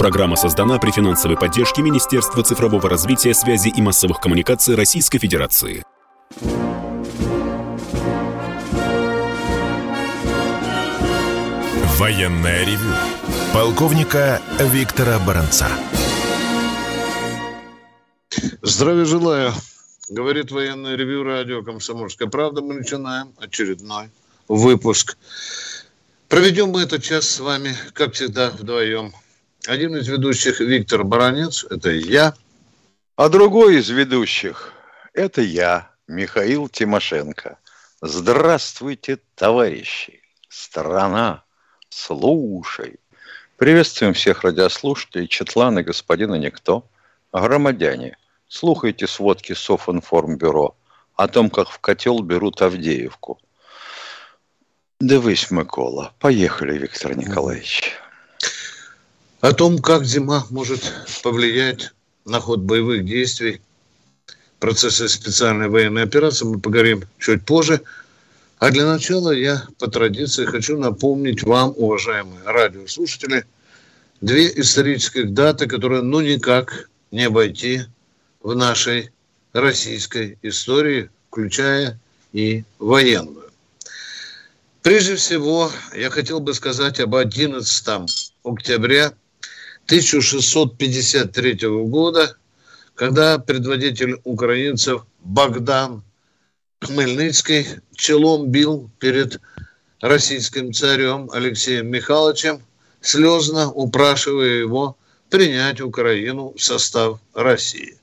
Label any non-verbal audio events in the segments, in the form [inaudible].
Программа создана при финансовой поддержке Министерства цифрового развития, связи и массовых коммуникаций Российской Федерации. Военная ревю. Полковника Виктора Баранца. Здравия желаю. Говорит военное ревю радио «Комсомольская правда». Мы начинаем очередной выпуск. Проведем мы этот час с вами, как всегда, вдвоем. Один из ведущих Виктор Баранец, это я. А другой из ведущих, это я, Михаил Тимошенко. Здравствуйте, товарищи. Страна, слушай. Приветствуем всех радиослушателей, Четлана, господина Никто. Громадяне, слухайте сводки Софинформбюро о том, как в котел берут Авдеевку. Дивись, Микола. Поехали, Виктор Николаевич. О том, как зима может повлиять на ход боевых действий, процессы специальной военной операции, мы поговорим чуть позже. А для начала я по традиции хочу напомнить вам, уважаемые радиослушатели, две исторических даты, которые ну никак не обойти в нашей российской истории, включая и военную. Прежде всего, я хотел бы сказать об 11 октября 1653 года, когда предводитель украинцев Богдан Хмельницкий челом бил перед российским царем Алексеем Михайловичем, слезно упрашивая его принять Украину в состав России.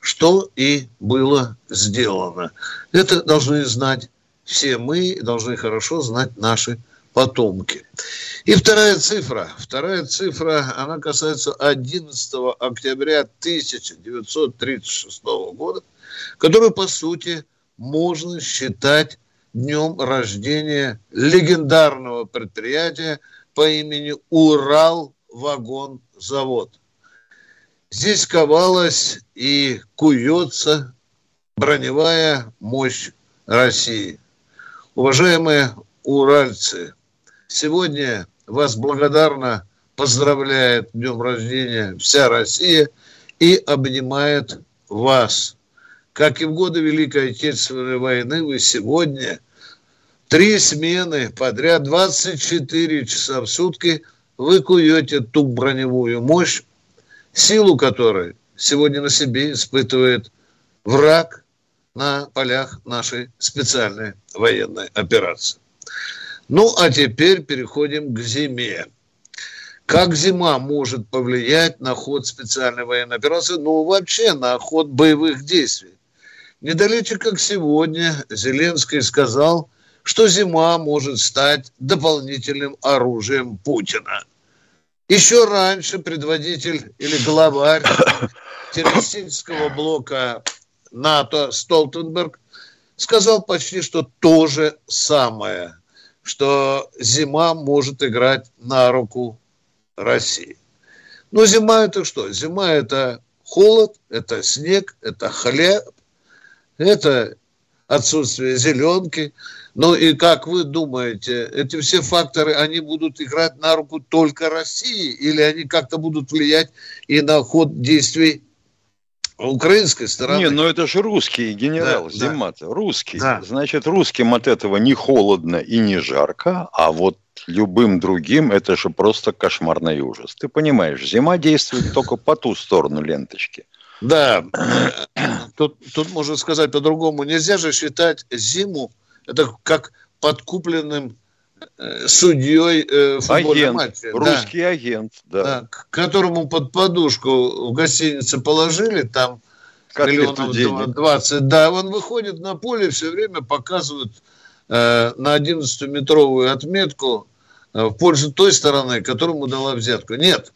Что и было сделано. Это должны знать все мы, должны хорошо знать наши потомки. И вторая цифра. Вторая цифра, она касается 11 октября 1936 года, которую, по сути, можно считать днем рождения легендарного предприятия по имени Урал-вагон-завод. Здесь ковалась и куется броневая мощь России. Уважаемые уральцы, Сегодня вас благодарно поздравляет днем рождения вся Россия и обнимает вас. Как и в годы Великой Отечественной войны, вы сегодня три смены подряд, 24 часа в сутки, вы куете ту броневую мощь, силу которой сегодня на себе испытывает враг на полях нашей специальной военной операции. Ну, а теперь переходим к зиме. Как зима может повлиять на ход специальной военной операции, ну, вообще на ход боевых действий? Недалече, как сегодня, Зеленский сказал, что зима может стать дополнительным оружием Путина. Еще раньше предводитель или главарь [coughs] террористического блока НАТО Столтенберг сказал почти что то же самое – что зима может играть на руку России. Ну, зима это что? Зима это холод, это снег, это хлеб, это отсутствие зеленки. Ну и как вы думаете, эти все факторы, они будут играть на руку только России или они как-то будут влиять и на ход действий украинской стороны. Не, ну это же русский генерал, да, Зима-то, да. русский. Да. Значит, русским от этого не холодно и не жарко, а вот любым другим это же просто кошмарный ужас. Ты понимаешь, зима действует только по ту сторону ленточки. Да, [coughs] тут, тут можно сказать по-другому. Нельзя же считать зиму это как подкупленным судьей э, футбольной агент, матча. Русский да. агент, да. да. К которому под подушку в гостинице положили там миллионов 20. Да, он выходит на поле, все время показывает э, на 11-метровую отметку э, в пользу той стороны, которому дала взятку. Нет,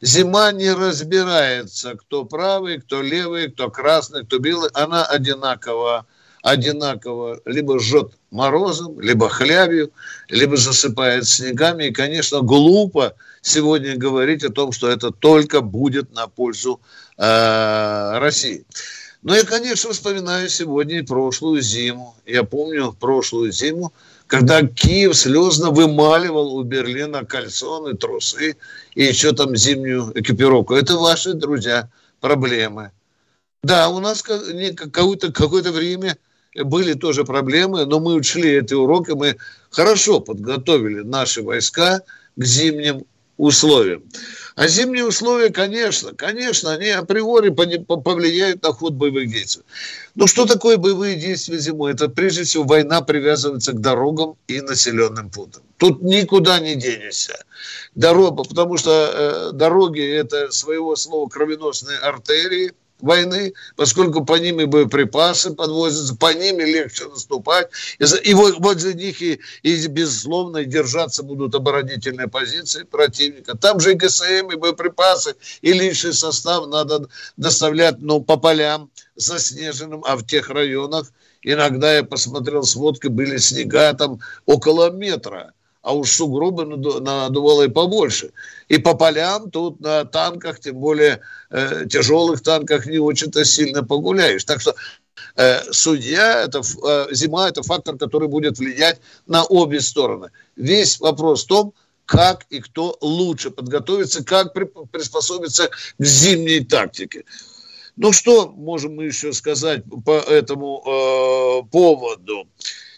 зима не разбирается, кто правый, кто левый, кто красный, кто белый. Она одинаково одинаково либо жжет морозом, либо хлябью, либо засыпает снегами. И, конечно, глупо сегодня говорить о том, что это только будет на пользу э, России. Но я, конечно, вспоминаю сегодня и прошлую зиму. Я помню прошлую зиму, когда Киев слезно вымаливал у Берлина кальсоны, трусы и еще там зимнюю экипировку. Это ваши, друзья, проблемы. Да, у нас какое-то какое время были тоже проблемы, но мы учли эти уроки, мы хорошо подготовили наши войска к зимним условиям. А зимние условия, конечно, конечно, они априори повлияют на ход боевых действий. Но что такое боевые действия зимой? Это прежде всего война привязывается к дорогам и населенным пунктам. Тут никуда не денешься. Дорога, потому что э, дороги – это своего слова кровеносные артерии – войны, поскольку по ним и боеприпасы подвозятся, по ним и легче наступать. И вот, возле них и, и, безусловно, держаться будут оборонительные позиции противника. Там же и ГСМ, и боеприпасы, и личный состав надо доставлять ну, по полям заснеженным, а в тех районах иногда я посмотрел сводки, были снега там около метра а уж сугробы надувало и побольше. И по полям тут на танках, тем более э, тяжелых танках, не очень-то сильно погуляешь. Так что э, судья, это, э, зима – это фактор, который будет влиять на обе стороны. Весь вопрос в том, как и кто лучше подготовится, как при, приспособиться к зимней тактике. Ну, что можем мы еще сказать по этому э, поводу?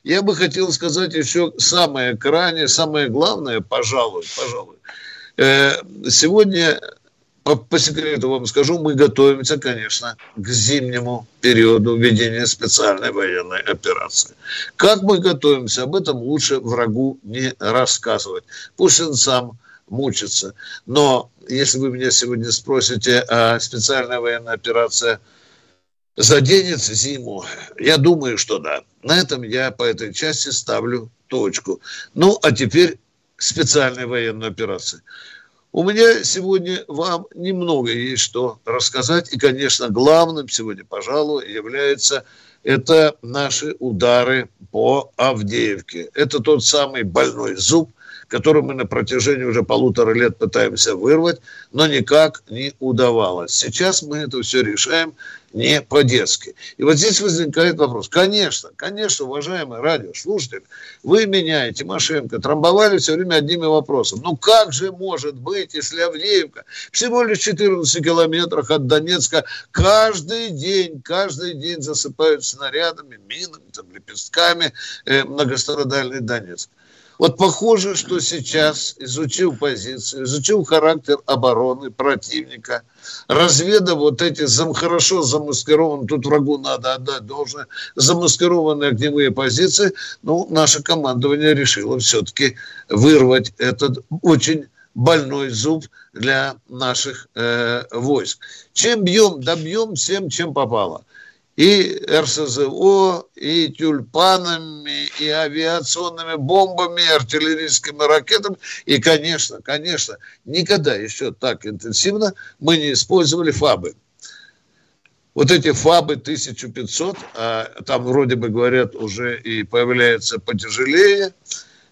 Я бы хотел сказать еще самое крайнее, самое главное, пожалуй, пожалуй. Э, сегодня, по, по секрету вам скажу, мы готовимся, конечно, к зимнему периоду ведения специальной военной операции. Как мы готовимся, об этом лучше врагу не рассказывать. Пусть он сам мучится. Но если вы меня сегодня спросите, а специальная военная операция – заденет зиму? Я думаю, что да. На этом я по этой части ставлю точку. Ну, а теперь специальная военная операция. У меня сегодня вам немного есть что рассказать. И, конечно, главным сегодня, пожалуй, является это наши удары по Авдеевке. Это тот самый больной зуб, который мы на протяжении уже полутора лет пытаемся вырвать, но никак не удавалось. Сейчас мы это все решаем не по-детски. И вот здесь возникает вопрос. Конечно, конечно, уважаемые радиослушатели, вы меня Тимошенко трамбовали все время одними вопросами. Ну как же может быть, если Авдеевка всего лишь 14 километрах от Донецка каждый день, каждый день засыпают снарядами, минами, там, лепестками э, многострадальный Донецк. Вот похоже, что сейчас, изучив позицию, изучив характер обороны противника, разведав вот эти зам, хорошо замаскированные, тут врагу надо отдать должное, замаскированные огневые позиции, ну, наше командование решило все-таки вырвать этот очень больной зуб для наших э, войск. Чем бьем? Добьем всем, чем попало и РСЗО, и тюльпанами, и авиационными бомбами, и артиллерийскими ракетами. И, конечно, конечно, никогда еще так интенсивно мы не использовали ФАБы. Вот эти ФАБы 1500, а там вроде бы говорят уже и появляются потяжелее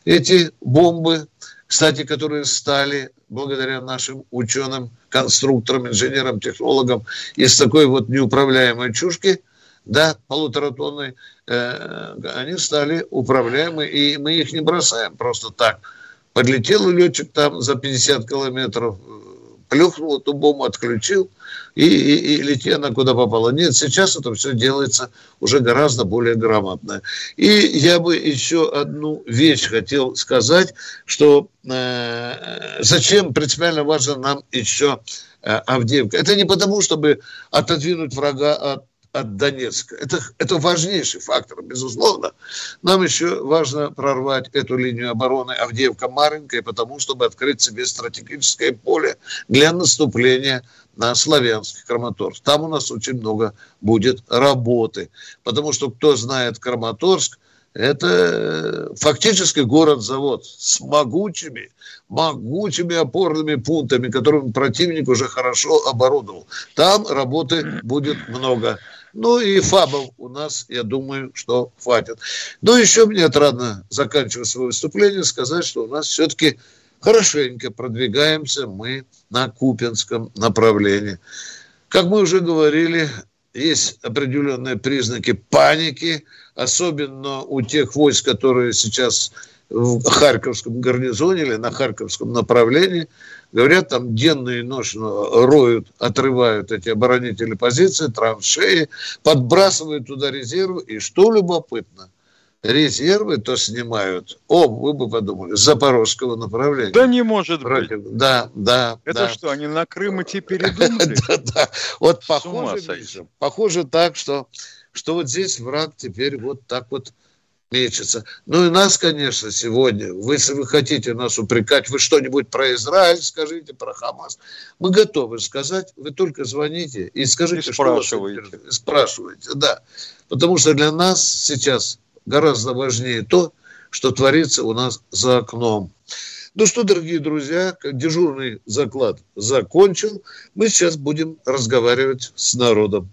эти бомбы, кстати, которые стали благодаря нашим ученым, конструкторам, инженерам, технологам из такой вот неуправляемой чушки – да, полуторатонные, э, они стали управляемы, и мы их не бросаем просто так. Подлетел летчик там за 50 километров, плюхнул эту бомбу, отключил, и, и, и лети она куда попала. Нет, сейчас это все делается уже гораздо более грамотно. И я бы еще одну вещь хотел сказать, что э, зачем принципиально важно нам еще э, Авдеевка. Это не потому, чтобы отодвинуть врага от от Донецка. Это, это важнейший фактор, безусловно. Нам еще важно прорвать эту линию обороны Авдеевка-Маринка, потому чтобы открыть себе стратегическое поле для наступления на славянский Краматорск. Там у нас очень много будет работы, потому что кто знает Краматорск, это фактически город-завод с могучими, могучими опорными пунктами, которыми противник уже хорошо оборудовал. Там работы будет много. Ну и фабов у нас, я думаю, что хватит. Но еще мне отрадно, заканчивая свое выступление, сказать, что у нас все-таки хорошенько продвигаемся мы на Купинском направлении. Как мы уже говорили, есть определенные признаки паники, особенно у тех войск, которые сейчас в Харьковском гарнизоне или на Харьковском направлении. Говорят, там денно и ночно роют, отрывают эти оборонительные позиции, траншеи, подбрасывают туда резервы. И что любопытно – резервы то снимают. О, вы бы подумали, с запорожского направления. Да не может Против... быть. Да, да. Это да. что, они на Крым идти [laughs] передумали? Да, да. Вот похоже, похоже так, что, что вот здесь враг теперь вот так вот мечется. Ну и нас, конечно, сегодня, вы, если вы хотите нас упрекать, вы что-нибудь про Израиль скажите, про Хамас. Мы готовы сказать, вы только звоните и скажите, и спрашиваете. что вас спрашиваете. Да, потому что для нас сейчас гораздо важнее то, что творится у нас за окном. Ну что, дорогие друзья, дежурный заклад закончил. Мы сейчас будем разговаривать с народом.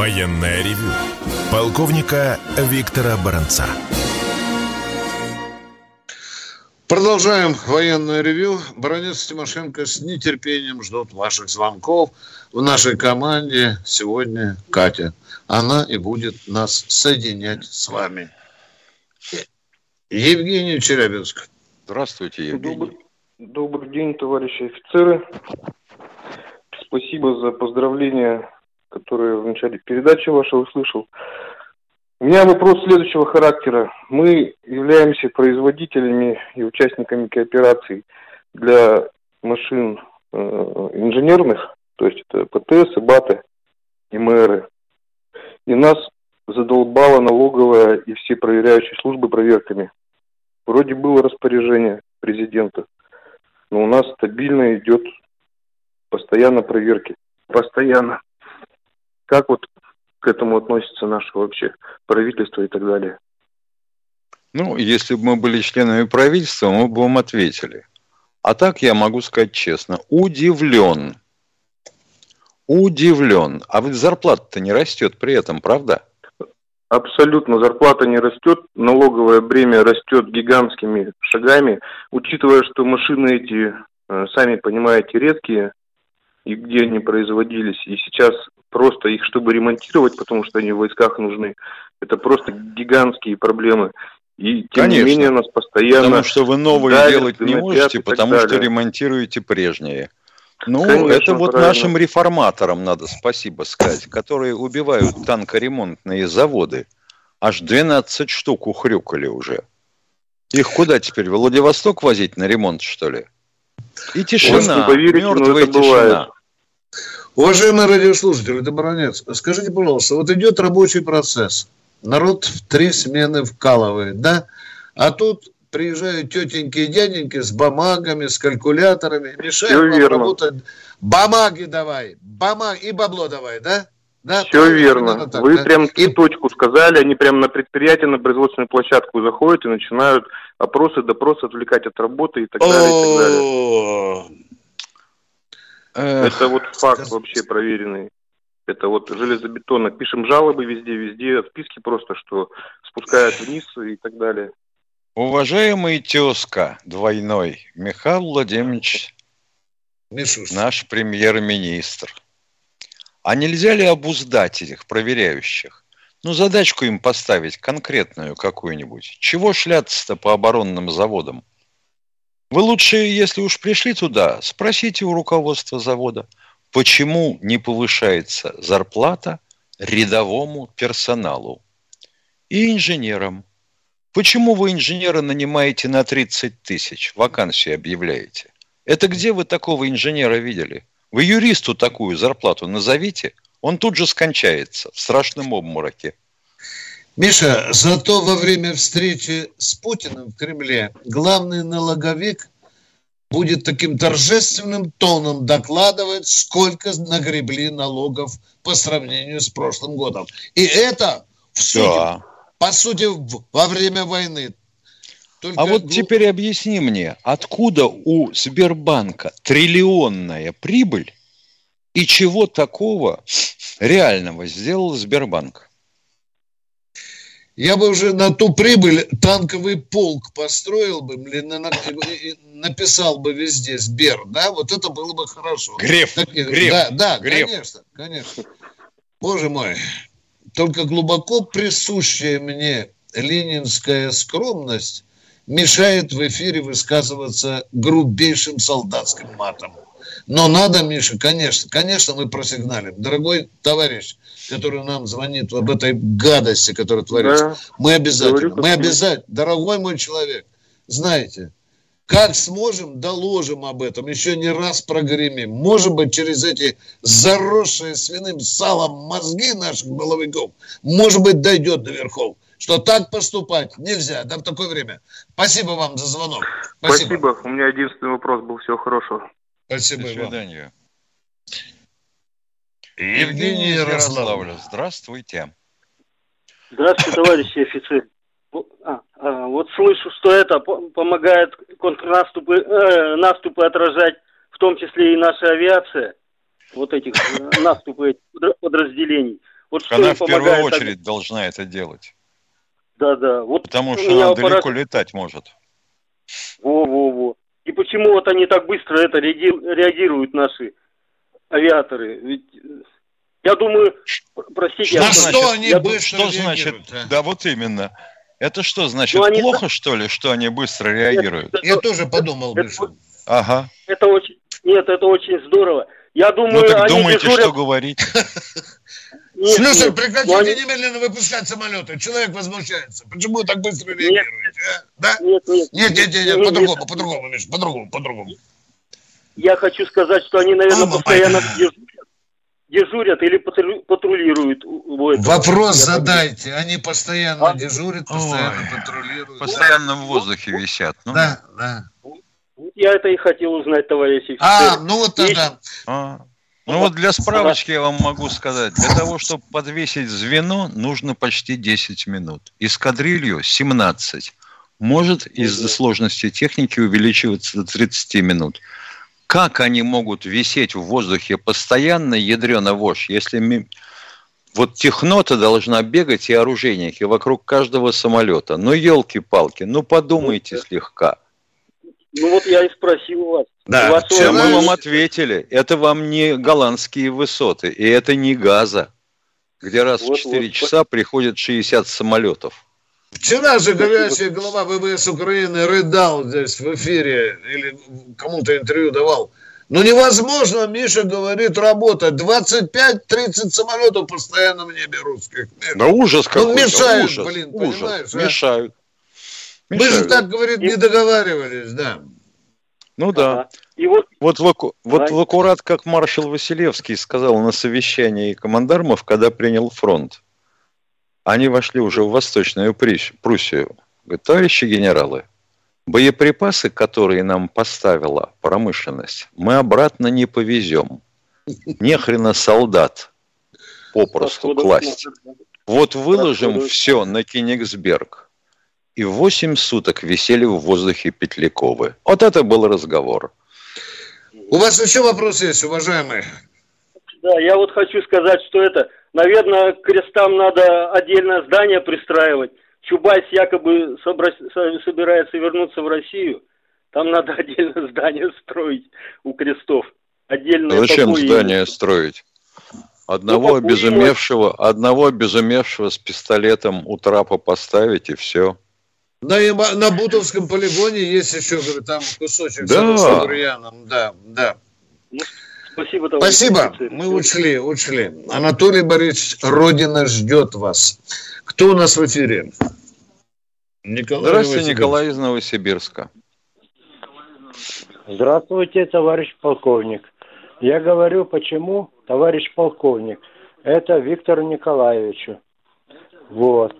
Военная ревю. Полковника Виктора Баранца. Продолжаем военное ревю. Баронец Тимошенко с нетерпением ждут ваших звонков. В нашей команде сегодня Катя. Она и будет нас соединять с вами. Евгений Челябинск. Здравствуйте, Евгений. Добрый, добрый день, товарищи офицеры. Спасибо за поздравления, которые в начале передачи вашей услышал. У меня вопрос следующего характера. Мы являемся производителями и участниками коопераций для машин э, инженерных, то есть это ПТС, БАТы, МРы. И нас задолбала налоговая и все проверяющие службы проверками. Вроде было распоряжение президента, но у нас стабильно идет постоянно проверки. Постоянно. Как вот к этому относится наше вообще правительство и так далее? Ну, если бы мы были членами правительства, мы бы вам ответили. А так я могу сказать честно, удивлен. Удивлен. А ведь зарплата-то не растет при этом, правда? Абсолютно, зарплата не растет, налоговое бремя растет гигантскими шагами, учитывая, что машины эти, э, сами понимаете, редкие, и где они производились, и сейчас просто их, чтобы ремонтировать, потому что они в войсках нужны, это просто гигантские проблемы. И тем Конечно. не менее нас постоянно... Потому что вы новые давят, делать не можете, потому что ремонтируете прежние. Ну, Конечно, это вот правильно. нашим реформаторам надо спасибо сказать, которые убивают танкоремонтные заводы. Аж 12 штук ухрюкали уже. Их куда теперь, в Владивосток возить на ремонт, что ли? И тишина, поверите, мертвая тишина. Бывает. Уважаемые радиослушатели, это Баранец, скажите, пожалуйста, вот идет рабочий процесс, народ в три смены вкалывает, да? А тут приезжают тетеньки и дяденьки с бумагами, с калькуляторами, мешают Все вам верно. работать. Бумаги давай, бумаги и бабло давай, да? Да, Все верно. Так, Вы да? прям и... точку сказали, они прям на предприятие, на производственную площадку заходят и начинают опросы, допросы отвлекать от работы и так далее. И так далее. Это вот факт вообще проверенный. Это вот железобетонно. Пишем жалобы везде, везде, списки просто, что спускают вниз и так далее. Уважаемый тезка двойной Михаил Владимирович, Мишуш. наш премьер-министр, а нельзя ли обуздать этих проверяющих? Ну, задачку им поставить конкретную какую-нибудь. Чего шляться-то по оборонным заводам? Вы лучше, если уж пришли туда, спросите у руководства завода, почему не повышается зарплата рядовому персоналу и инженерам. Почему вы инженера нанимаете на 30 тысяч, вакансию объявляете? Это где вы такого инженера видели? Вы юристу такую зарплату назовите, он тут же скончается в страшном обмороке. Миша, зато во время встречи с Путиным в Кремле главный налоговик будет таким торжественным тоном докладывать, сколько нагребли налогов по сравнению с прошлым годом. И это, в сути, да. по сути, во время войны. Только а вот теперь объясни мне, откуда у Сбербанка триллионная прибыль и чего такого реального сделал Сбербанк? Я бы уже на ту прибыль танковый полк построил бы, написал бы везде Сбер, да, вот это было бы хорошо. Греф, так, греф. Да, да, греф. конечно, конечно. Боже мой, только глубоко присущая мне ленинская скромность мешает в эфире высказываться грубейшим солдатским матом. Но надо, Миша, конечно, конечно, мы просигналим. Дорогой товарищ, который нам звонит об этой гадости, которая творится, да. мы обязательно, Говорю, мы обязательно, дорогой мой человек, знаете, как сможем, доложим об этом, еще не раз прогремим. Может быть, через эти заросшие свиным салом мозги наших головиков, может быть, дойдет до верхов, что так поступать нельзя, да в такое время. Спасибо вам за звонок. Спасибо. Спасибо. У меня единственный вопрос был. Всего хорошего. Спасибо До свидания. Евгений Ярославль, здравствуйте. Здравствуйте, товарищи офицеры. А, а, вот слышу, что это помогает контрнаступы, э, наступы отражать, в том числе и наша авиация, вот этих э, [laughs] наступы подразделений. Вот что Она в первую очередь так... должна это делать. Да, да. Вот Потому что она аппарат... далеко летать может. Во-во-во. И почему вот они так быстро это реагируют, наши авиаторы? Ведь я думаю, простите, что я, значит, что они я, быстро Что значит, да вот именно. Это что значит, ну, они... плохо что ли, что они быстро реагируют? я тоже подумал, это, Ага. Это очень, нет, это очень здорово. Я думаю, ну так они думаете, дежурят... что говорить? [laughs] Нет, Слушай, нет, прекратите они... немедленно выпускать самолеты. Человек возмущается. Почему так быстро реагируете? Нет, а? да? нет, нет, нет, нет, нет, нет, по-другому, по-другому, Миш, по-другому, по-другому. Я хочу сказать, что они, наверное, Мама постоянно дежурят, дежурят или патрулируют. Вопрос задайте. Они постоянно а? дежурят, постоянно Ой. патрулируют. Постоянно в воздухе висят. Ну. Да, да. Я это и хотел узнать, товарищи. А, ну вот тогда. А. Ну вот для справочки я вам могу сказать, для того, чтобы подвесить звено, нужно почти 10 минут. Эскадрилью 17. Может из-за сложности техники увеличиваться до 30 минут. Как они могут висеть в воздухе постоянно, ядрена вошь, если вот технота должна бегать и оружейники вокруг каждого самолета. Ну, елки-палки, ну подумайте слегка. Ну вот я и спросил у вас. Да, вас все мы вам ответили. Это вам не голландские высоты, и это не газа, где раз вот, в 4 вот. часа приходят 60 самолетов. Вчера же горячая голова ВВС Украины рыдал здесь в эфире или кому-то интервью давал. Ну невозможно, Миша говорит, работать. 25-30 самолетов постоянно в небе русских. Да ужас какой-то. Ну мешают, ужас, блин, ужас, понимаешь? А? Мы же так, говорит, не договаривались, да. Ну да. И вот, вот, в, вот в аккурат, как маршал Василевский сказал на совещании командармов, когда принял фронт, они вошли уже в Восточную Пруссию. Говорят, товарищи генералы, боеприпасы, которые нам поставила промышленность, мы обратно не повезем. Нехрена солдат попросту класть. Вот выложим все на Кенигсберг и восемь суток висели в воздухе Петляковы. Вот это был разговор. У вас еще вопрос есть, уважаемые? Да, я вот хочу сказать, что это, наверное, к крестам надо отдельное здание пристраивать. Чубайс якобы собра... собирается вернуться в Россию. Там надо [laughs] отдельное здание строить у крестов. Отдельное Зачем здание строить? Одного ну, обезумевшего, одного обезумевшего с пистолетом у трапа поставить и все. Да и на Бутовском полигоне есть еще, говорю, там кусочек да. с Адурьяном. Да, да. Спасибо, товарищ. Спасибо. Мы учли, учли. Анатолий Борисович, Родина ждет вас. Кто у нас в эфире? Николай Здравствуйте, Николай из Новосибирска. Здравствуйте, товарищ полковник. Я говорю, почему, товарищ полковник. Это Виктору Николаевичу. Вот.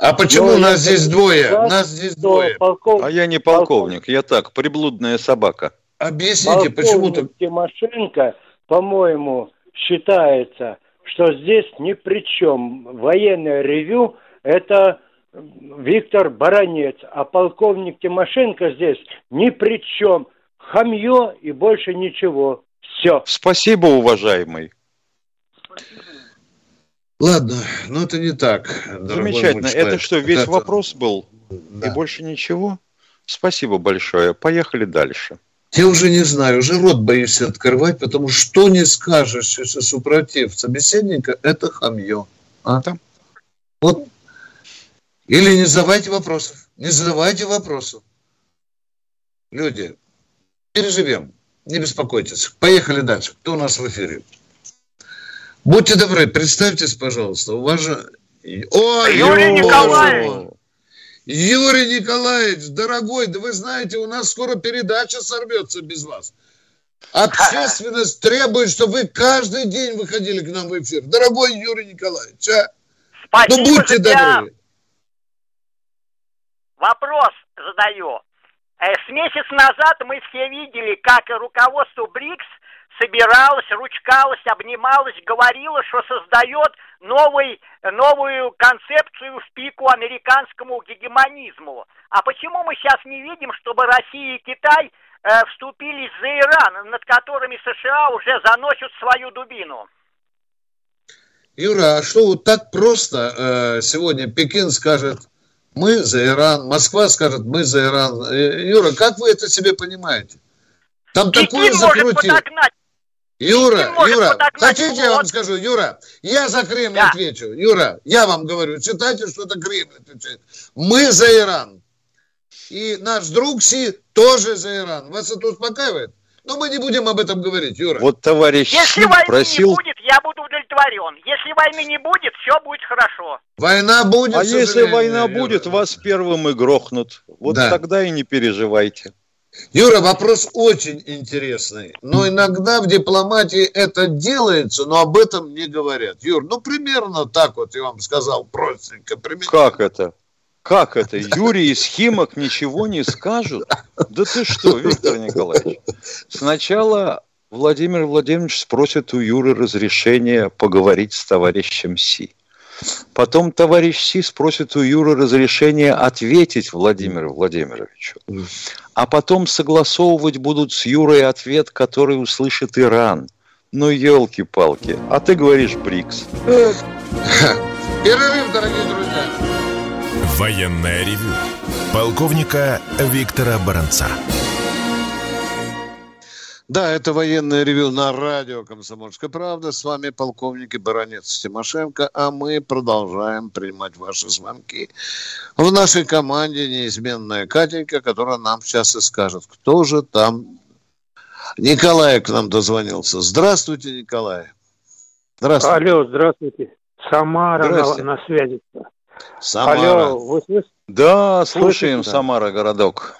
А почему Но нас здесь двое? Нас здесь двое. Полков... А я не полковник, я так, приблудная собака. Объясните, почему то Тимошенко, по-моему, считается, что здесь ни при чем. Военное ревю – это Виктор Баранец, а полковник Тимошенко здесь ни при чем. Хамье и больше ничего. Все. Спасибо, уважаемый. Ладно, но это не так. Замечательно. Это что, весь это... вопрос был? Да. И больше ничего? Спасибо большое. Поехали дальше. Я уже не знаю, уже рот боюсь открывать, потому что не скажешь, если супротив собеседника, это хамье. А? Да. Вот. Или не задавайте вопросов. Не задавайте вопросов. Люди, переживем. Не беспокойтесь. Поехали дальше. Кто у нас в эфире? Будьте добры, представьтесь, пожалуйста. У вас же... Ой, Юрий Николаевич! Юрий Николаевич, дорогой, да вы знаете, у нас скоро передача сорвется без вас. Общественность требует, чтобы вы каждый день выходили к нам в эфир. Дорогой Юрий Николаевич, а? Спасибо ну будьте добры. Вопрос задаю. Э, с месяц назад мы все видели, как руководство БРИКС собиралась, ручкалась, обнималась, говорила, что создает новый, новую концепцию в пику американскому гегемонизму. А почему мы сейчас не видим, чтобы Россия и Китай э, вступились за Иран, над которыми США уже заносят свою дубину? Юра, а что вот так просто э, сегодня Пекин скажет, мы за Иран, Москва скажет, мы за Иран. Э, Юра, как вы это себе понимаете? Там Пекин такое закрутил. Юра, Юра, хотите, я вам скажу, Юра, я за Кремль да. отвечу. Юра, я вам говорю, читайте, что это Кремль отвечает. Мы за Иран. И наш друг Си тоже за Иран. Вас это успокаивает? Но мы не будем об этом говорить, Юра. Вот товарищ Если войны просил... не будет, я буду удовлетворен. Если войны не будет, все будет хорошо. Война будет. А если война Юра. будет, вас первым и грохнут. Вот да. тогда и не переживайте. Юра, вопрос очень интересный. Но иногда в дипломатии это делается, но об этом не говорят. Юр, ну примерно так вот я вам сказал простенько. Примерно. Как это? Как это? Юрий из Химок ничего не скажут? Да ты что, Виктор Николаевич? Сначала Владимир Владимирович спросит у Юры разрешения поговорить с товарищем Си. Потом товарищ Си спросит у Юры разрешения ответить Владимиру Владимировичу. А потом согласовывать будут с Юрой ответ, который услышит Иран. Ну, елки-палки. А ты говоришь БРИКС. Перерыв, дорогие друзья. Военная ревю. Полковника Виктора Баранца. Да, это военное ревю на радио «Комсомольская правда». С вами полковник и баронец Тимошенко, а мы продолжаем принимать ваши звонки. В нашей команде неизменная Катенька, которая нам сейчас и скажет, кто же там. Николай к нам дозвонился. Здравствуйте, Николай. Здравствуйте. Алло, здравствуйте. Самара здравствуйте. На, на связи. Самара. Алло, вы слышите? Да, слушаем, Слышите? Самара, городок.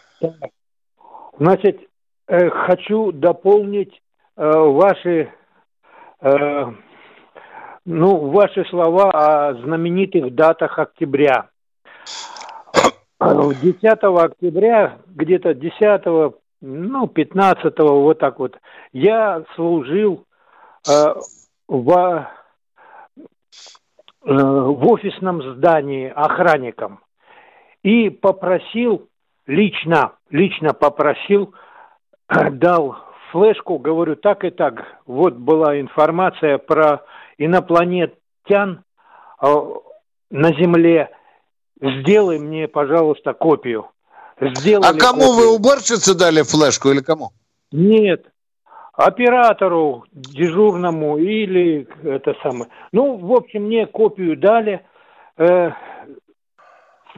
Значит, хочу дополнить э, ваши, э, ну, ваши слова о знаменитых датах октября. 10 октября, где-то 10, ну, 15, вот так вот, я служил э, в, э, в офисном здании охранником и попросил лично, лично попросил [clears throat] дал флешку, говорю, так и так. Вот была информация про инопланетян а, на Земле. Сделай мне, пожалуйста, копию. Сделали а кому копию. вы уборщице дали флешку или кому? Нет, оператору дежурному или это самое. Ну, в общем, мне копию дали. Э,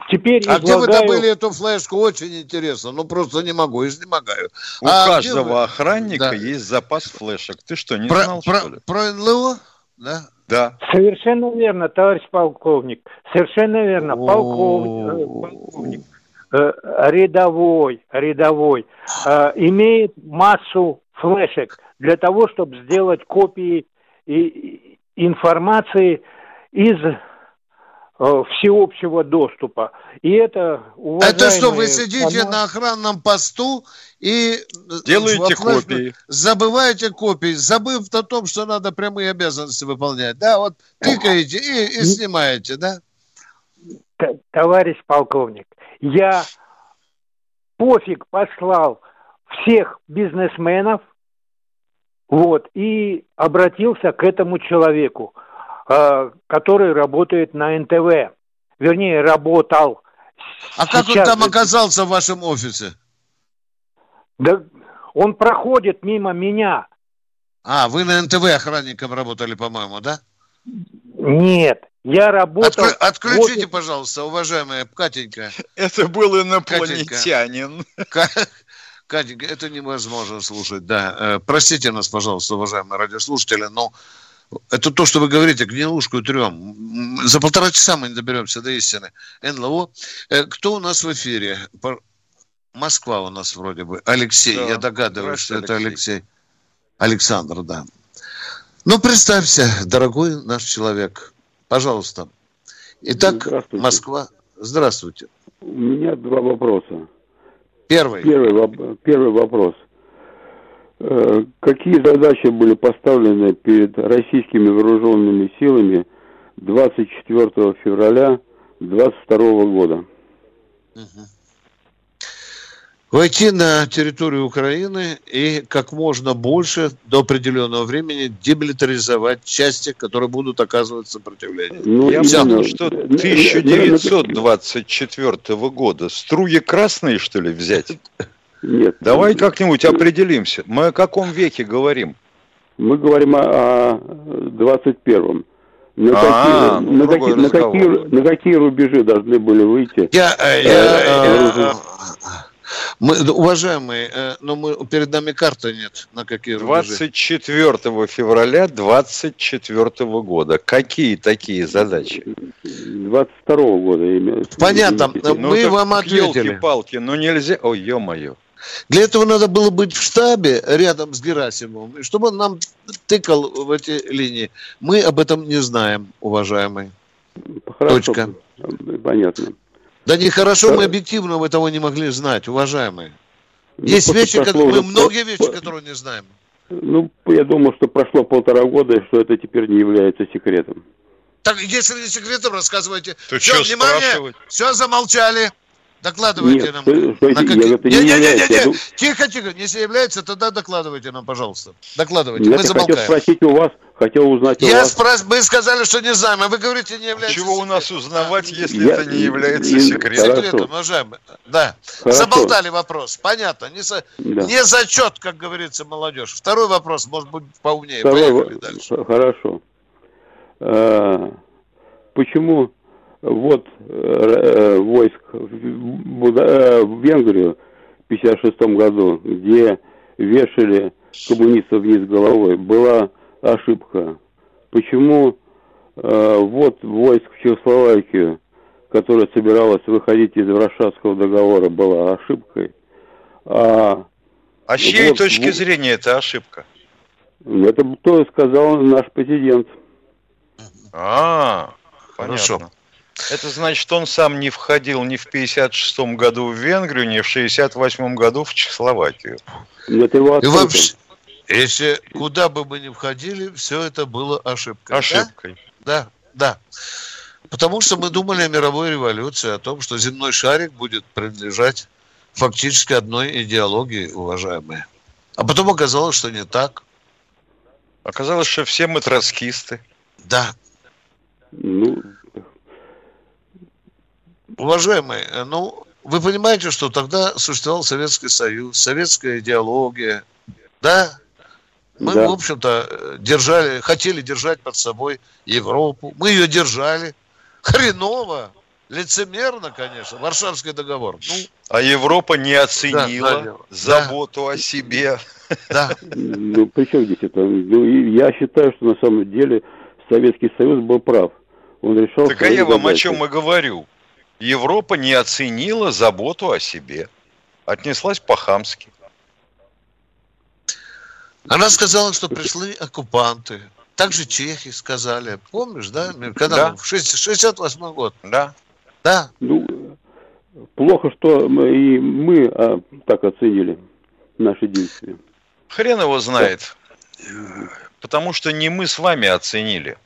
Теперь а где вы добыли эту флешку? Очень интересно. Ну, просто не могу, изнемогаю. У а каждого вы... охранника да. есть запас флешек. Ты что, не про, знал, про, что ли? Про НЛО? Да. Да. Совершенно верно, товарищ полковник. Совершенно верно. Полковник, э, полковник э, рядовой, рядовой, э, имеет массу флешек для того, чтобы сделать копии информации из всеобщего доступа. И это, Это что, вы сидите оно... на охранном посту и делаете флеш... копии. Забываете копии, забыв о том, что надо прямые обязанности выполнять. Да, вот тыкаете и, и снимаете, да? Товарищ полковник, я пофиг послал всех бизнесменов, вот, и обратился к этому человеку, э, который работает на НТВ. Вернее, работал. А Сейчас... как он там оказался в вашем офисе? Да он проходит мимо меня. А, вы на НТВ охранником работали, по-моему, да? Нет, я работал... Откры... Отключите, вот... пожалуйста, уважаемая Катенька. Это был инопланетянин. Катенька. Катенька, это невозможно слушать, да. Э, простите нас, пожалуйста, уважаемые радиослушатели, но это то, что вы говорите, гнилушку трем. За полтора часа мы не доберемся до истины. НЛО. Э, кто у нас в эфире? Москва у нас вроде бы. Алексей, да. я догадываюсь, что это Алексей. Александр, да. Ну, представься, дорогой наш человек. Пожалуйста. Итак, Москва. Здравствуйте. У меня два вопроса. Первый. Первый, первый вопрос. Э, какие задачи были поставлены перед российскими вооруженными силами 24 февраля 2022 года? Войти на территорию Украины и как можно больше до определенного времени демилитаризовать части, которые будут оказывать сопротивление. Ну, Я думаю, что 1924 года струи красные, что ли, взять? [laughs] Нет. Давай как-нибудь определимся. Мы о каком веке говорим? Мы говорим о 21-м. На, а, какие, ну, на, какие, на, какие, на какие рубежи должны были выйти? Я, я, я, я, мы, уважаемые, э, но мы, перед нами карты нет, на какие 24 рубежи. февраля 24 года. Какие такие задачи? 22 года. Именно. Понятно, ну, мы вам ответили. палки ну нельзя, ой, ё-моё. Для этого надо было быть в штабе рядом с Герасимовым, чтобы он нам тыкал в эти линии. Мы об этом не знаем, уважаемые. Хорошо. Точка. Понятно. Да нехорошо, да. мы объективно мы того не могли знать, уважаемые. Ну, Есть вещи, которые, мы многие вещи, которые не знаем. Ну, я думаю, что прошло полтора года, и что это теперь не является секретом. Так, если не секретом, рассказывайте. То все, внимание, все, замолчали. Докладывайте Нет, нам. Что, на как... не, не, не, не, не, не. Тихо, тихо. Если является, тогда докладывайте нам, пожалуйста. Докладывайте. Нет, Мы замолкаем. хотел спросить у вас, хотел узнать у Я вас. Спраш... Мы сказали, что не знаем, а вы говорите, не является Чего у нас узнавать, если Я... это не является секретом? Секретом, уважаемые. Да. Хорошо. Заболтали вопрос. Понятно. Не, со... да. не зачет, как говорится, молодежь. Второй вопрос, может быть, поумнее. Второй... Поехали дальше. Хорошо. А, почему вот э, войск в, э, в Венгрию в 1956 году, где вешали коммунистов вниз головой, была ошибка. Почему э, вот войск в Чехословакию, которая собиралась выходить из Варшавского договора, была ошибкой? А, а с чьей вот, точки вот, зрения это ошибка? Это то сказал наш президент. А, хорошо. Понятно. Это значит, он сам не входил ни в 56 году в Венгрию, ни в 68 году в Чехословакию. Это его И вообще, если куда бы мы ни входили, все это было ошибкой. Ошибкой. Да, да. да. Потому что мы думали о мировой революции, о том, что земной шарик будет принадлежать фактически одной идеологии, уважаемые. А потом оказалось, что не так. Оказалось, что все мы троцкисты. Да. Ну, Уважаемые, э, ну, вы понимаете, что тогда существовал Советский Союз, советская идеология, да? Мы, да. в общем-то, э, держали, хотели держать под собой Европу. Мы ее держали. Хреново, лицемерно, конечно, Варшавский договор. Ну, а Европа не оценила да, заботу да. о себе. Да. Ну, при чем здесь это? Ну, я считаю, что на самом деле Советский Союз был прав. Он решал... Так а я вам о чем и говорю. Европа не оценила заботу о себе. Отнеслась по-хамски. Она сказала, что пришли оккупанты. Так же чехи сказали. Помнишь, да? Когда да. в 68 год. Да. Да. Ну, плохо, что мы, и мы а, так оценили наши действия. Хрен его знает. Потому что не мы с вами оценили.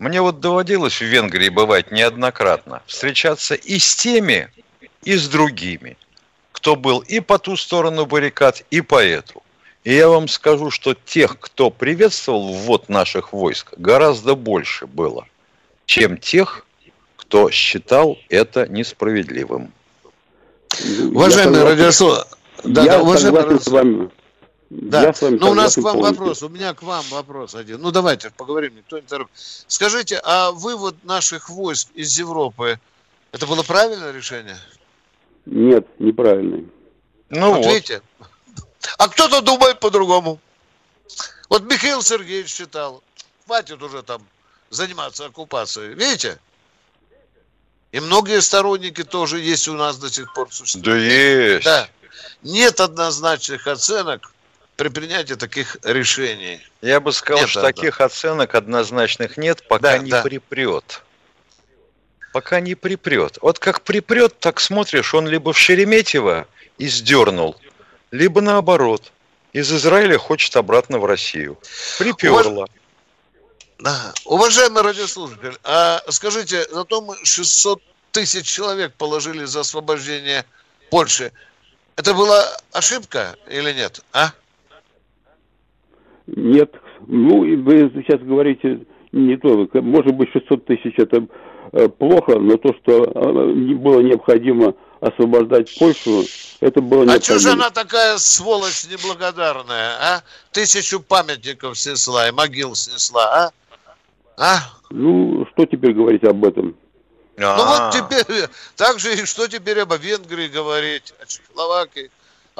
Мне вот доводилось в Венгрии бывать неоднократно. Встречаться и с теми, и с другими, кто был и по ту сторону баррикад, и по эту. И я вам скажу, что тех, кто приветствовал ввод наших войск, гораздо больше было, чем тех, кто считал это несправедливым. Уважаемый радиослов... Да, я да, уважаемый с вами. Да. Я с вами ну, у нас к вам полностью. вопрос, у меня к вам вопрос один. Ну, давайте поговорим, никто не торопит. Скажите, а вывод наших войск из Европы, это было правильное решение? Нет, неправильное. Ну вот, вот. видите, а кто-то думает по-другому. Вот Михаил Сергеевич считал, хватит уже там заниматься оккупацией. Видите? И многие сторонники тоже есть у нас до сих пор существуют. Да есть. Да. Нет однозначных оценок при принятии таких решений. Я бы сказал, нет, что да, таких да. оценок однозначных нет, пока да, не да. припрет. Пока не припрет. Вот как припрет, так смотришь, он либо в Шереметьево издернул, либо наоборот, из Израиля хочет обратно в Россию. Приперло. Да. Уважаемый радиослушатель, а скажите, зато мы 600 тысяч человек положили за освобождение Польши. Это была ошибка или нет, а? Нет. Ну, вы сейчас говорите не то. Может быть, 600 тысяч это э, плохо, но то, что э, было необходимо освобождать Польшу, это было необходимо. А что же она такая сволочь неблагодарная, а? Тысячу памятников снесла и могил снесла, а? А? Ну, что теперь говорить об этом? А-а-а. Ну вот теперь, так же и что теперь об Венгрии говорить, о Чехословакии,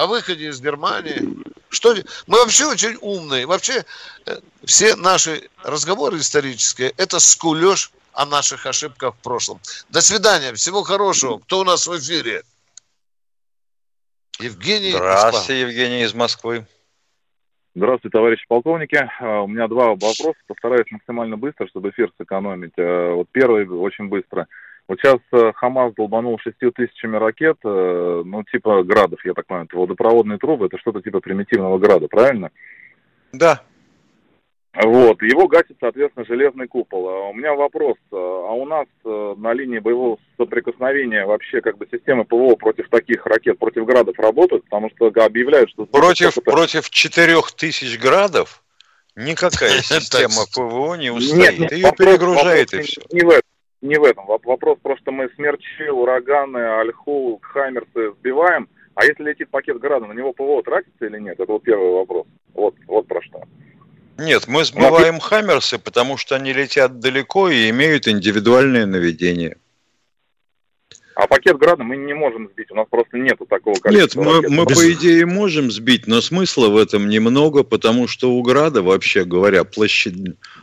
о выходе из Германии. Что, мы вообще очень умные. Вообще э, все наши разговоры исторические – это скулеж о наших ошибках в прошлом. До свидания. Всего хорошего. Кто у нас в эфире? Евгений. Здравствуйте, Евгений из Москвы. Здравствуйте, товарищи полковники. А, у меня два вопроса. Постараюсь максимально быстро, чтобы эфир сэкономить. А, вот первый очень быстро. Вот сейчас э, Хамас долбанул шестью тысячами ракет, э, ну, типа градов, я так понимаю, это водопроводные трубы, это что-то типа примитивного града, правильно? Да. Вот, его гасит, соответственно, железный купол. А у меня вопрос, э, а у нас на линии боевого соприкосновения вообще как бы системы ПВО против таких ракет, против градов работают? Потому что объявляют, что... Против, против четырех тысяч градов никакая [laughs] система ПВО не устоит. Ее перегружает и все. Не в этом не в этом. Вопрос просто мы смерчи, ураганы, альху, хаймерсы сбиваем, а если летит пакет града, на него ПВО тратится или нет? Это вот первый вопрос. Вот, вот про что. Нет, мы сбиваем Но... хаммерсы, потому что они летят далеко и имеют индивидуальное наведение. А пакет града мы не можем сбить, у нас просто нету такого количества. Нет, мы, мы по идее можем сбить, но смысла в этом немного, потому что у града, вообще говоря, площадь...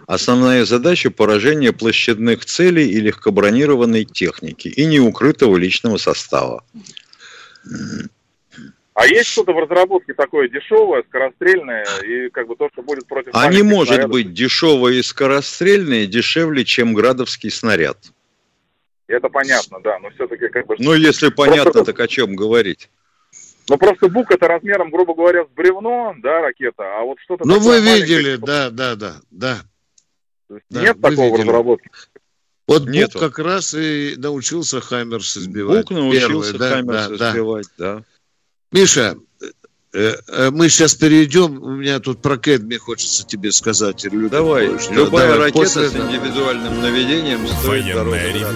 основная задача поражение площадных целей и легкобронированной техники и неукрытого личного состава. А есть что-то в разработке такое дешевое, скорострельное и как бы то, что будет против... А не может снарядов? быть дешевое и скорострельное дешевле, чем градовский снаряд. Это понятно, да, но все-таки как бы... Ну, если понятно, просто... так о чем говорить? Ну, просто бук это размером, грубо говоря, с бревно, да, ракета, а вот что-то... Ну, вы видели, да, да, да, да. Нет да, такого в разработке? Вот Бук как раз и научился Хаймерс избивать. Бук научился Первый, Хаймерс да, избивать, да. да. Миша, Э, э, мы сейчас перейдем, у меня тут про Кэдми хочется тебе сказать. Давай, что, любая давай, ракета после... с индивидуальным наведением стоит Военное ревю.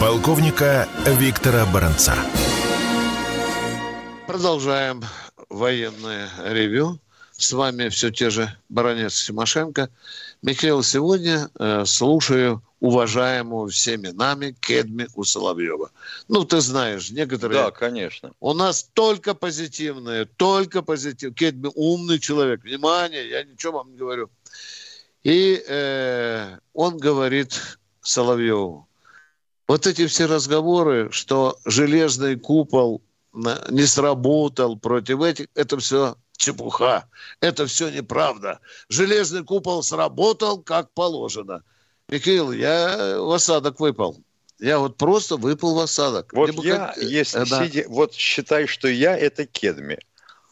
Полковника Виктора Баранца. Продолжаем военное ревю. С вами все те же Баранец Тимошенко. Михаил, сегодня э, слушаю уважаемого всеми нами Кедми у Соловьева. Ну, ты знаешь, некоторые... Да, конечно. У нас только позитивные, только позитив. Кедми умный человек. Внимание, я ничего вам не говорю. И э, он говорит Соловьеву, вот эти все разговоры, что железный купол не сработал против этих, это все чепуха. Это все неправда. Железный купол сработал как положено. Михаил, я в осадок выпал. Я вот просто выпал в осадок. Вот Мне я, как... если да. сиди... вот считай, что я это кедми.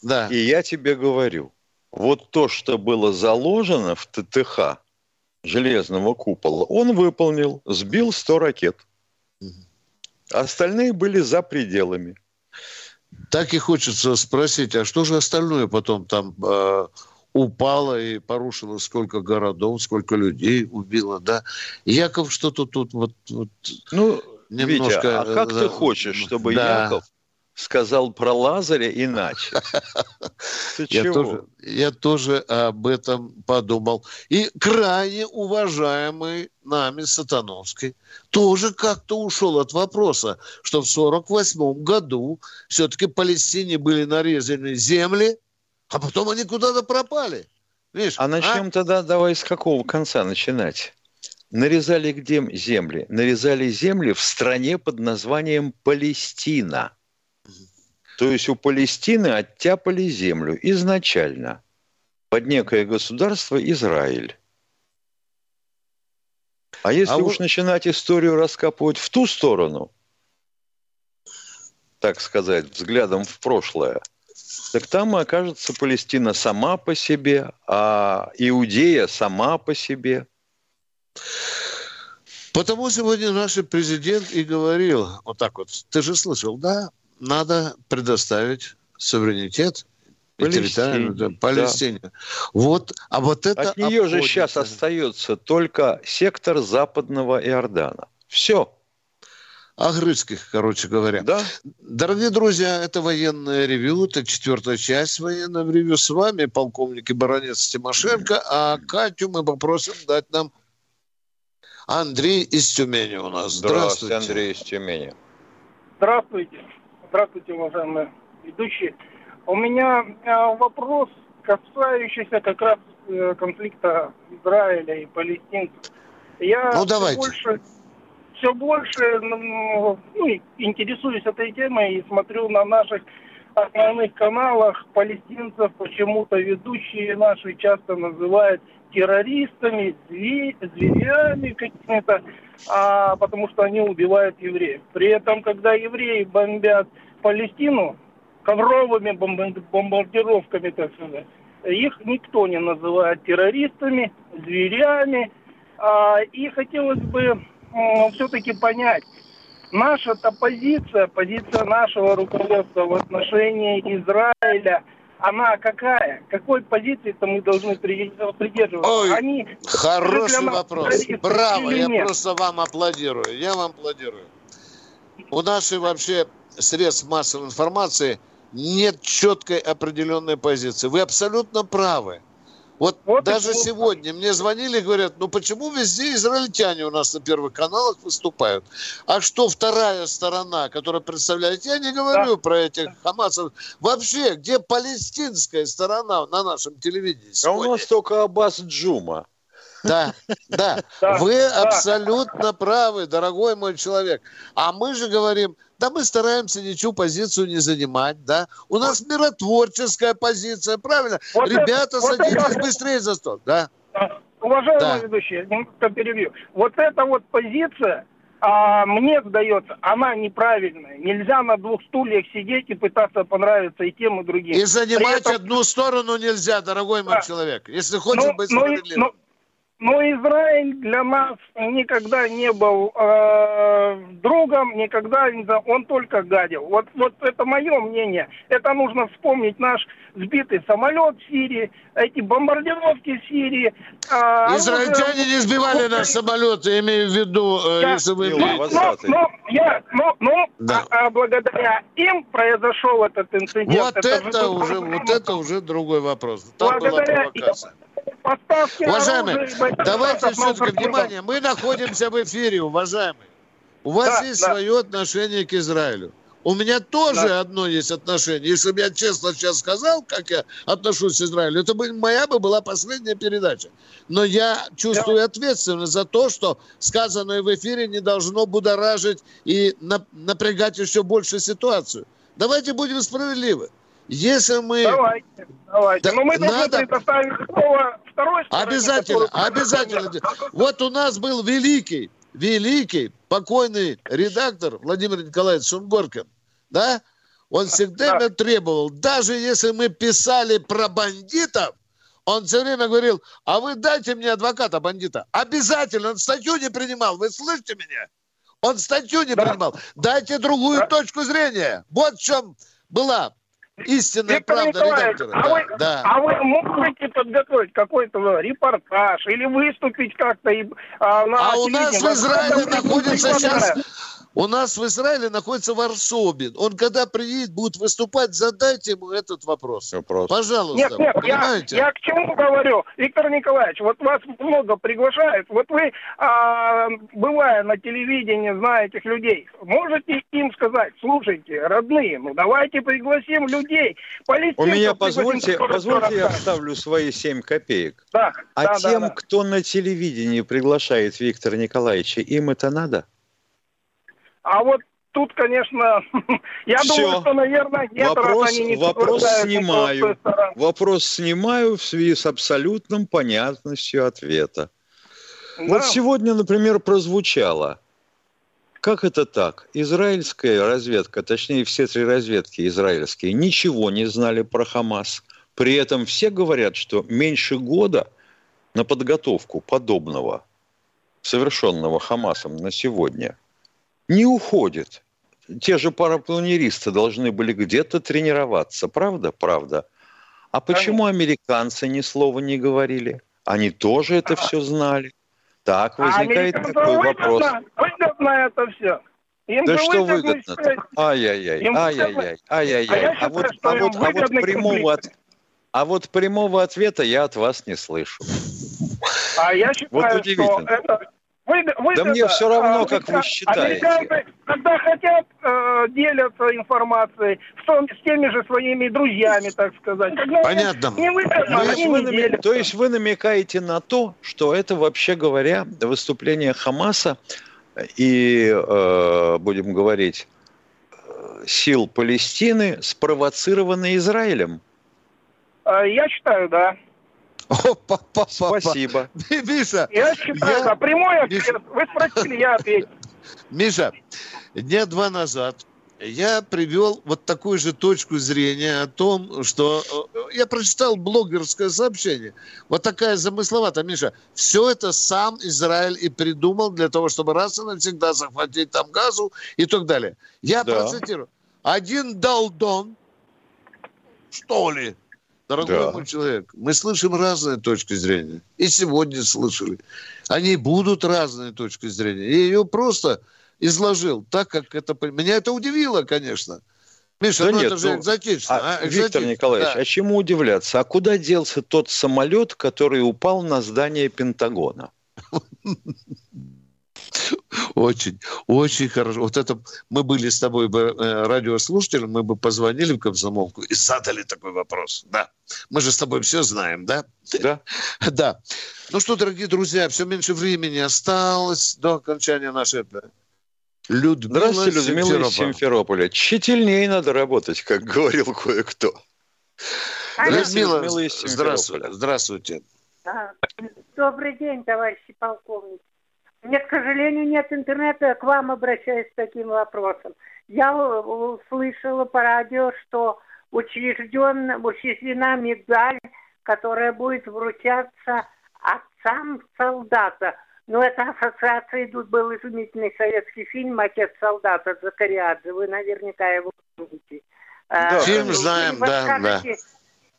Да. И я тебе говорю, вот то, что было заложено в ТТХ железного купола, он выполнил, сбил 100 ракет. Остальные были за пределами. Так и хочется спросить, а что же остальное потом там э, упало и порушило сколько городов, сколько людей убило, да? Яков что-то тут вот, вот ну, немножко... Витя, а как да, ты хочешь, чтобы да. Яков сказал про Лазаря иначе. [laughs] Ты я? Тоже, я тоже об этом подумал. И крайне уважаемый нами Сатановский тоже как-то ушел от вопроса, что в 1948 году все-таки Палестине были нарезаны земли, а потом они куда-то пропали. Видишь, а начнем а? тогда, давай с какого конца начинать? Нарезали где земли? Нарезали земли в стране под названием Палестина – то есть у Палестины оттяпали землю изначально под некое государство Израиль. А если а уж вы... начинать историю раскапывать в ту сторону, так сказать, взглядом в прошлое, так там окажется Палестина сама по себе, а Иудея сама по себе. Потому сегодня наш президент и говорил вот так вот. Ты же слышал, да? Надо предоставить суверенитет Палестине. Палестине. Да. Вот, а вот это От нее обходится. же сейчас остается только сектор западного Иордана. Все. Агрыцких, короче говоря. Да. Дорогие друзья, это военное ревю, это четвертая часть военного ревю. С вами полковник и баронец Тимошенко, а Катю мы попросим дать нам Андрей из Тюмени у нас. Здравствуйте, Здравствуйте Андрей из Тюмени. Здравствуйте. Здравствуйте, уважаемые ведущие. У меня э, вопрос, касающийся как раз э, конфликта Израиля и палестинцев. Я ну, давайте. больше, все больше ну, интересуюсь этой темой и смотрю на наших основных каналах палестинцев, почему-то ведущие наши часто называют террористами, зверями какими-то, а, потому что они убивают евреев. При этом, когда евреи бомбят Палестину ковровыми бомбардировками, так сказать, их никто не называет террористами, зверями. А, и хотелось бы все-таки понять, наша-то позиция, позиция нашего руководства в отношении Израиля – она какая? Какой позиции-то мы должны придерживаться? Ой, Они хороший вопрос. Браво, я нет? просто вам аплодирую. Я вам аплодирую. У нашей вообще средств массовой информации нет четкой определенной позиции. Вы абсолютно правы. Вот, вот даже сегодня мне звонили и говорят, ну почему везде израильтяне у нас на первых каналах выступают? А что вторая сторона, которая представляет, я не говорю да. про этих хамасов, вообще, где палестинская сторона на нашем телевидении сегодня? А у нас только Аббас Джума. Да, да, [laughs] вы абсолютно правы, дорогой мой человек. А мы же говорим, да мы стараемся ничью позицию не занимать, да. У нас миротворческая позиция, правильно? Вот Ребята, это, садитесь вот это... быстрее за стол, да. Уважаемый да. ведущий, немножко перебью. Вот эта вот позиция, а, мне сдается, она неправильная. Нельзя на двух стульях сидеть и пытаться понравиться и тем, и другим. И занимать этом... одну сторону нельзя, дорогой мой да. человек. Если хочешь но, быть справедливым. Но, но Израиль для нас никогда не был э, другом, никогда не он только гадил. Вот, вот это мое мнение. Это нужно вспомнить наш сбитый самолет в Сирии, эти бомбардировки в Сирии. Э, Израильтяне не сбивали наш самолет, я имею в виду, э, я, вы... Ну, но, но, я, но, но да. а, а, благодаря им произошел этот инцидент. Вот это, это уже, вот это уже другой вопрос. Там благодаря была провокация. Поставьте Уважаемые, оружие, давайте все-таки внимание. Мы находимся в эфире, уважаемые. У вас да, есть да. свое отношение к Израилю. У меня тоже да. одно есть отношение. Если бы я честно сейчас сказал, как я отношусь к Израилю, это бы моя бы была последняя передача. Но я чувствую да. ответственность за то, что сказанное в эфире не должно будоражить и напрягать еще больше ситуацию. Давайте будем справедливы. Если мы... Давайте, давайте. Да, Но мы надо... предоставить слово второй стороне, Обязательно, который... обязательно. Вот у нас был великий, великий покойный редактор Владимир Николаевич Сунгоркин, да? Он всегда да. требовал, даже если мы писали про бандитов, он все время говорил, а вы дайте мне адвоката бандита. Обязательно, он статью не принимал, вы слышите меня? Он статью не да. принимал. Дайте другую да. точку зрения. Вот в чем была истинная Виктор правда редактора. А, да, вы, да. а вы можете подготовить какой-то репортаж или выступить как-то? А, на а у нас в Израиле находится сейчас у нас в Израиле находится Варсобин. Он когда приедет, будет выступать, задайте ему этот вопрос. вопрос. Пожалуйста. Нет, нет, понимаете? я, я к чему говорю? Виктор Николаевич, вот вас много приглашают. Вот вы, а, бывая на телевидении, знаете этих людей, можете им сказать, слушайте, родные, ну давайте пригласим людей. У меня, позвольте, позвольте я вставлю свои семь копеек. Да, а да, тем, да, да. кто на телевидении приглашает Виктора Николаевича, им это надо? А вот тут, конечно, [laughs] я Все. думаю, что, наверное, нет, вопрос, они не вопрос снимаю. Вопрос снимаю в связи с абсолютным понятностью ответа. Да. Вот сегодня, например, прозвучало. Как это так? Израильская разведка, точнее все три разведки израильские, ничего не знали про Хамас. При этом все говорят, что меньше года на подготовку подобного, совершенного Хамасом на сегодня – не уходит. Те же парапланеристы должны были где-то тренироваться, правда? Правда. А почему американцы ни слова не говорили? Они тоже это все знали. Так, а возникает а такой вопрос. Выгодно это все. Им да что выгодно? Ай-яй-яй, ай-яй-яй, ай-яй-яй. А, а вот, а вот, а вот прямого от... А вот прямого ответа я от вас не слышу. А я считаю, вот что это вы, вы да мне все равно, а, как вы считаете. Американцы, когда хотят, э, делятся информацией с, том, с теми же своими друзьями, так сказать. Когда Понятно. Не выгодно, то, есть вы намек... то есть вы намекаете на то, что это, вообще говоря, выступление Хамаса и, э, будем говорить, сил Палестины спровоцированы Израилем? Э, я считаю, да. Опа, папа, Спасибо. Миша. Я считаю, я... да, прямой ответ. Вы спросили, я ответил. [laughs] Миша, дня два назад я привел вот такую же точку зрения о том, что э, я прочитал блогерское сообщение. Вот такая замысловатая, Миша. Все это сам Израиль и придумал для того, чтобы раз и навсегда захватить там газу и так далее. Я да. процитирую. Один долдон, что ли, Дорогой да. мой человек, мы слышим разные точки зрения. И сегодня слышали. Они будут разные точки зрения. Я ее просто изложил так, как это... Меня это удивило, конечно. Миша, да ну нет, это же ну, экзотично. А, а? Виктор Николаевич, да. а чему удивляться? А куда делся тот самолет, который упал на здание Пентагона? [laughs] [laughs] Очень, очень хорошо. Вот это мы были с тобой бы э, радиослушателем, мы бы позвонили в комсомолку и задали такой вопрос. Да. Мы же с тобой все знаем, да? Да. [laughs] Да. Ну что, дорогие друзья, все меньше времени осталось до окончания нашей Людмила Здравствуйте, Людмила из Симферополя. Тщательнее надо работать, как говорил кое-кто. Людмила, Людмила здравствуйте. здравствуйте. Добрый день, товарищи полковники. Мне, к сожалению, нет интернета, к вам обращаюсь с таким вопросом. Я услышала по радио, что учрежден, учреждена медаль, которая будет вручаться отцам солдата. Но это ассоциация идут, был изумительный советский фильм «Отец солдата» Закариадзе. Вы наверняка его помните. Да, фильм знаем, да, да.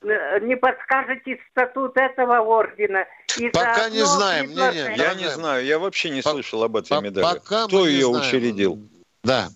Э, не подскажете статут этого ордена? И Пока не знаем. Не, не, я не знаю, я вообще не слышал об этой медали. Пока Кто ее знаем. учредил? Да.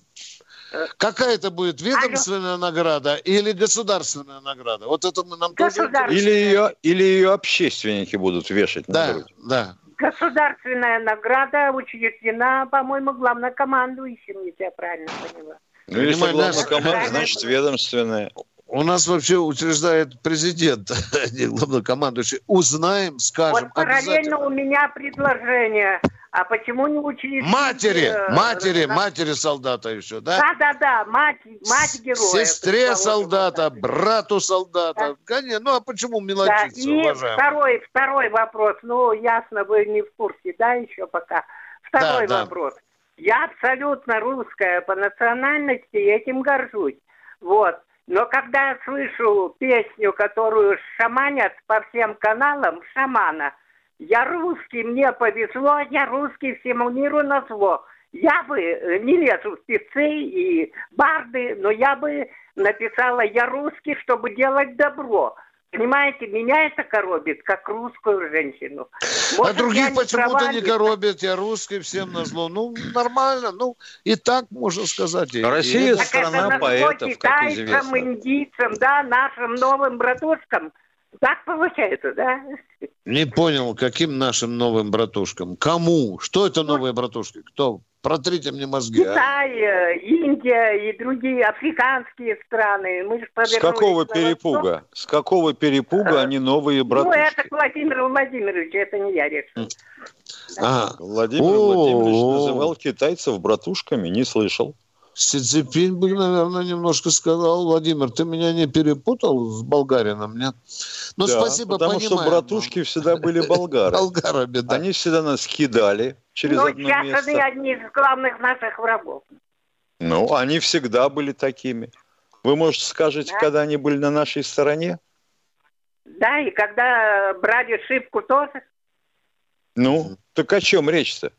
Какая это будет ведомственная Алло. награда или государственная награда? Вот это мы нам тоже или ее или ее общественники будут вешать да, на грудь. Да. Государственная награда учреждена, по-моему, главнокомандующим, если я правильно поняла. Ну, если главнокомандующий, значит ведомственная. У нас вообще утверждает президент, [laughs] не главнокомандующий. Узнаем, скажем. Вот параллельно у меня предложение. А почему не учились? Матери, э, матери, матери солдата еще, да? Да, да, да, мать, мать героя. Сестре солдата, брату солдата. Да. Конечно, ну а почему мелочиться, да. И уважаемый? второй, второй вопрос. Ну, ясно, вы не в курсе, да, еще пока. Второй да, вопрос. Да. Я абсолютно русская по национальности, этим горжусь. Вот. Но когда я слышу песню, которую шаманят по всем каналам, шамана – я русский, мне повезло, я русский всему миру на зло. Я бы не лезу в певцы и барды, но я бы написала «Я русский, чтобы делать добро». Понимаете, меня это коробит, как русскую женщину. Может, а других почему-то не коробит, я русский, всем на зло. Ну, нормально, ну, и так можно сказать. Россия и страна поэтов, как известно. индийцам, да, нашим новым братушкам – так получается, да? Не понял, каким нашим новым братушкам? Кому? Что это новые братушки? Кто? Протрите мне мозги. Китай, а? Индия и другие африканские страны. Мы же С какого перепуга? С какого перепуга а, они новые братушки? Ну, это Владимир Владимирович, это не я решил. А, Владимир Владимирович называл китайцев братушками, не слышал. Си Цзиньпинь бы, наверное, немножко сказал, Владимир, ты меня не перепутал с болгарином, нет? Ну, да, спасибо, потому понимаем. что братушки всегда были [laughs] болгары. Болгарами, да. Они всегда нас кидали через ну, одно место. Ну, сейчас они одни из главных наших врагов. Ну, они всегда были такими. Вы, может, скажете, да? когда они были на нашей стороне? Да, и когда брали шибку тоже. Ну, так о чем речь-то?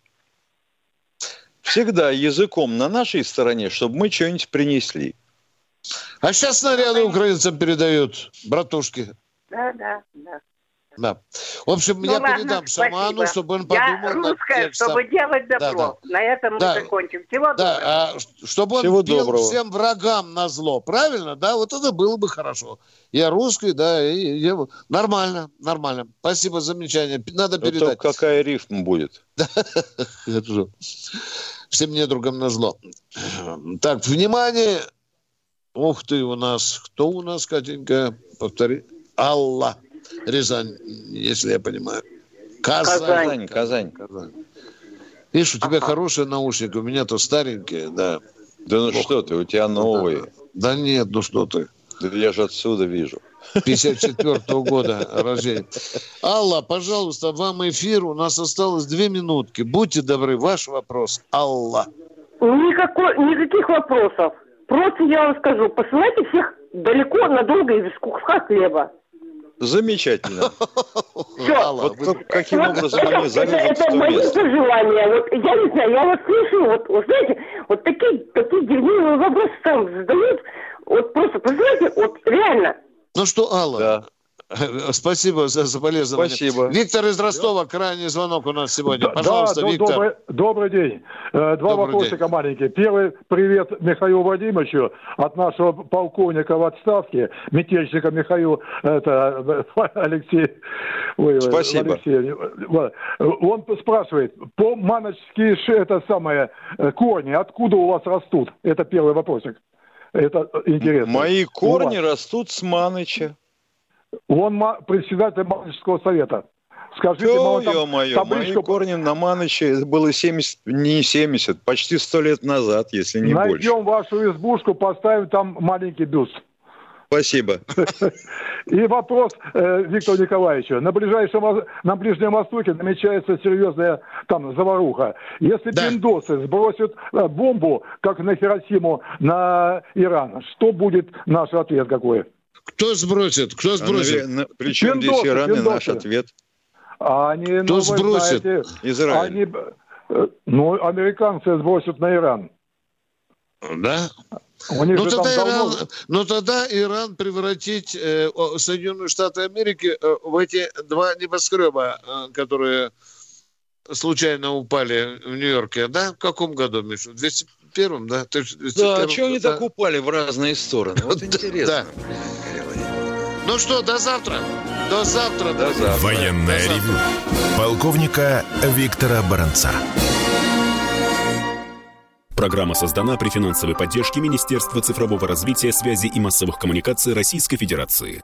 Всегда языком на нашей стороне, чтобы мы что-нибудь принесли. А сейчас снаряды украинцам передают, братушки. Да, да, да. Да. В общем, ну, я ладно, передам шаману, чтобы он подумал я русская, над чтобы делать добро. Да, да. На этом да. мы закончим. Всего да, доброго. А, чтобы он Всего пел доброго. всем врагам на зло. Правильно? Да, вот это было бы хорошо. Я русский, да, и, и, нормально, нормально. Спасибо за замечание. Надо ну, передать. Это какая рифма будет? всем недругам на зло. Так, внимание. Ух ты, у нас, кто у нас, Катенька? Повтори. Алла. Рязань, если я понимаю. Казань. Казань. Казань. Казань. Видишь, у тебя ага. хорошие наушники, у меня то старенькие, да. Да ну Ох. что ты, у тебя новые. Да, да нет, ну что ты. Да я же отсюда вижу. 54-го [laughs] года рождения. Алла, пожалуйста, вам эфир. У нас осталось две минутки. Будьте добры, ваш вопрос. Алла. Никакой, никаких вопросов. Просто я вам скажу, посылайте всех далеко, надолго и без куска хлеба. Замечательно. [laughs] Все. Вот каким образом они залезут Это мои пожелания. Вот я не знаю, я вас слышу, вот, вот знаете, вот такие, такие дерьмовые вопросы там задают. Вот просто, вы знаете, вот реально, ну что, Алла, да. [laughs] Спасибо за соболезнование. Спасибо. Виктор из Ростова, крайний звонок у нас сегодня. Пожалуйста, да, Виктор. Добрый, добрый день. Э, два добрый вопросика день. маленькие. Первый привет Михаилу Владимировичу от нашего полковника в отставке, метельщика Михаилу это, [laughs] Алексей. Ой, Спасибо. Алексей. Он спрашивает, по маночские это самое э, корни, откуда у вас растут? Это первый вопросик. Это интересно. Мои корни растут с Маныча. Он председатель Манычского совета. Скажите, Ё, ё моё, табличку... мои корни на Маныче было 70, не 70, почти 100 лет назад, если не Найдем больше. Найдем вашу избушку, поставим там маленький бюст. Спасибо. [laughs] И вопрос э, Виктору Николаевичу. На ближайшем, на Ближнем Востоке намечается серьезная там заваруха. Если да. пиндосы сбросят э, бомбу, как на Хиросиму, на Иран, что будет наш ответ какой? Кто сбросит? Кто сбросит? А, на, причем пиндосы, здесь Иран пиндосы. и наш ответ? Они, Кто ну, сбросит? Знаете, Израиль. Они, э, ну, американцы сбросят на Иран. Да? ну, тогда Иран, ну тогда Иран превратить э, Соединенные Штаты Америки э, в эти два небоскреба, э, которые случайно упали в Нью-Йорке, да? В каком году, Миша? В 201-м, да? Да, а что они да? так упали в разные стороны? Вот [laughs] интересно. Ну что, до завтра. До завтра. До завтра. Военная ревю. Полковника Виктора Баранца. Программа создана при финансовой поддержке Министерства цифрового развития, связи и массовых коммуникаций Российской Федерации.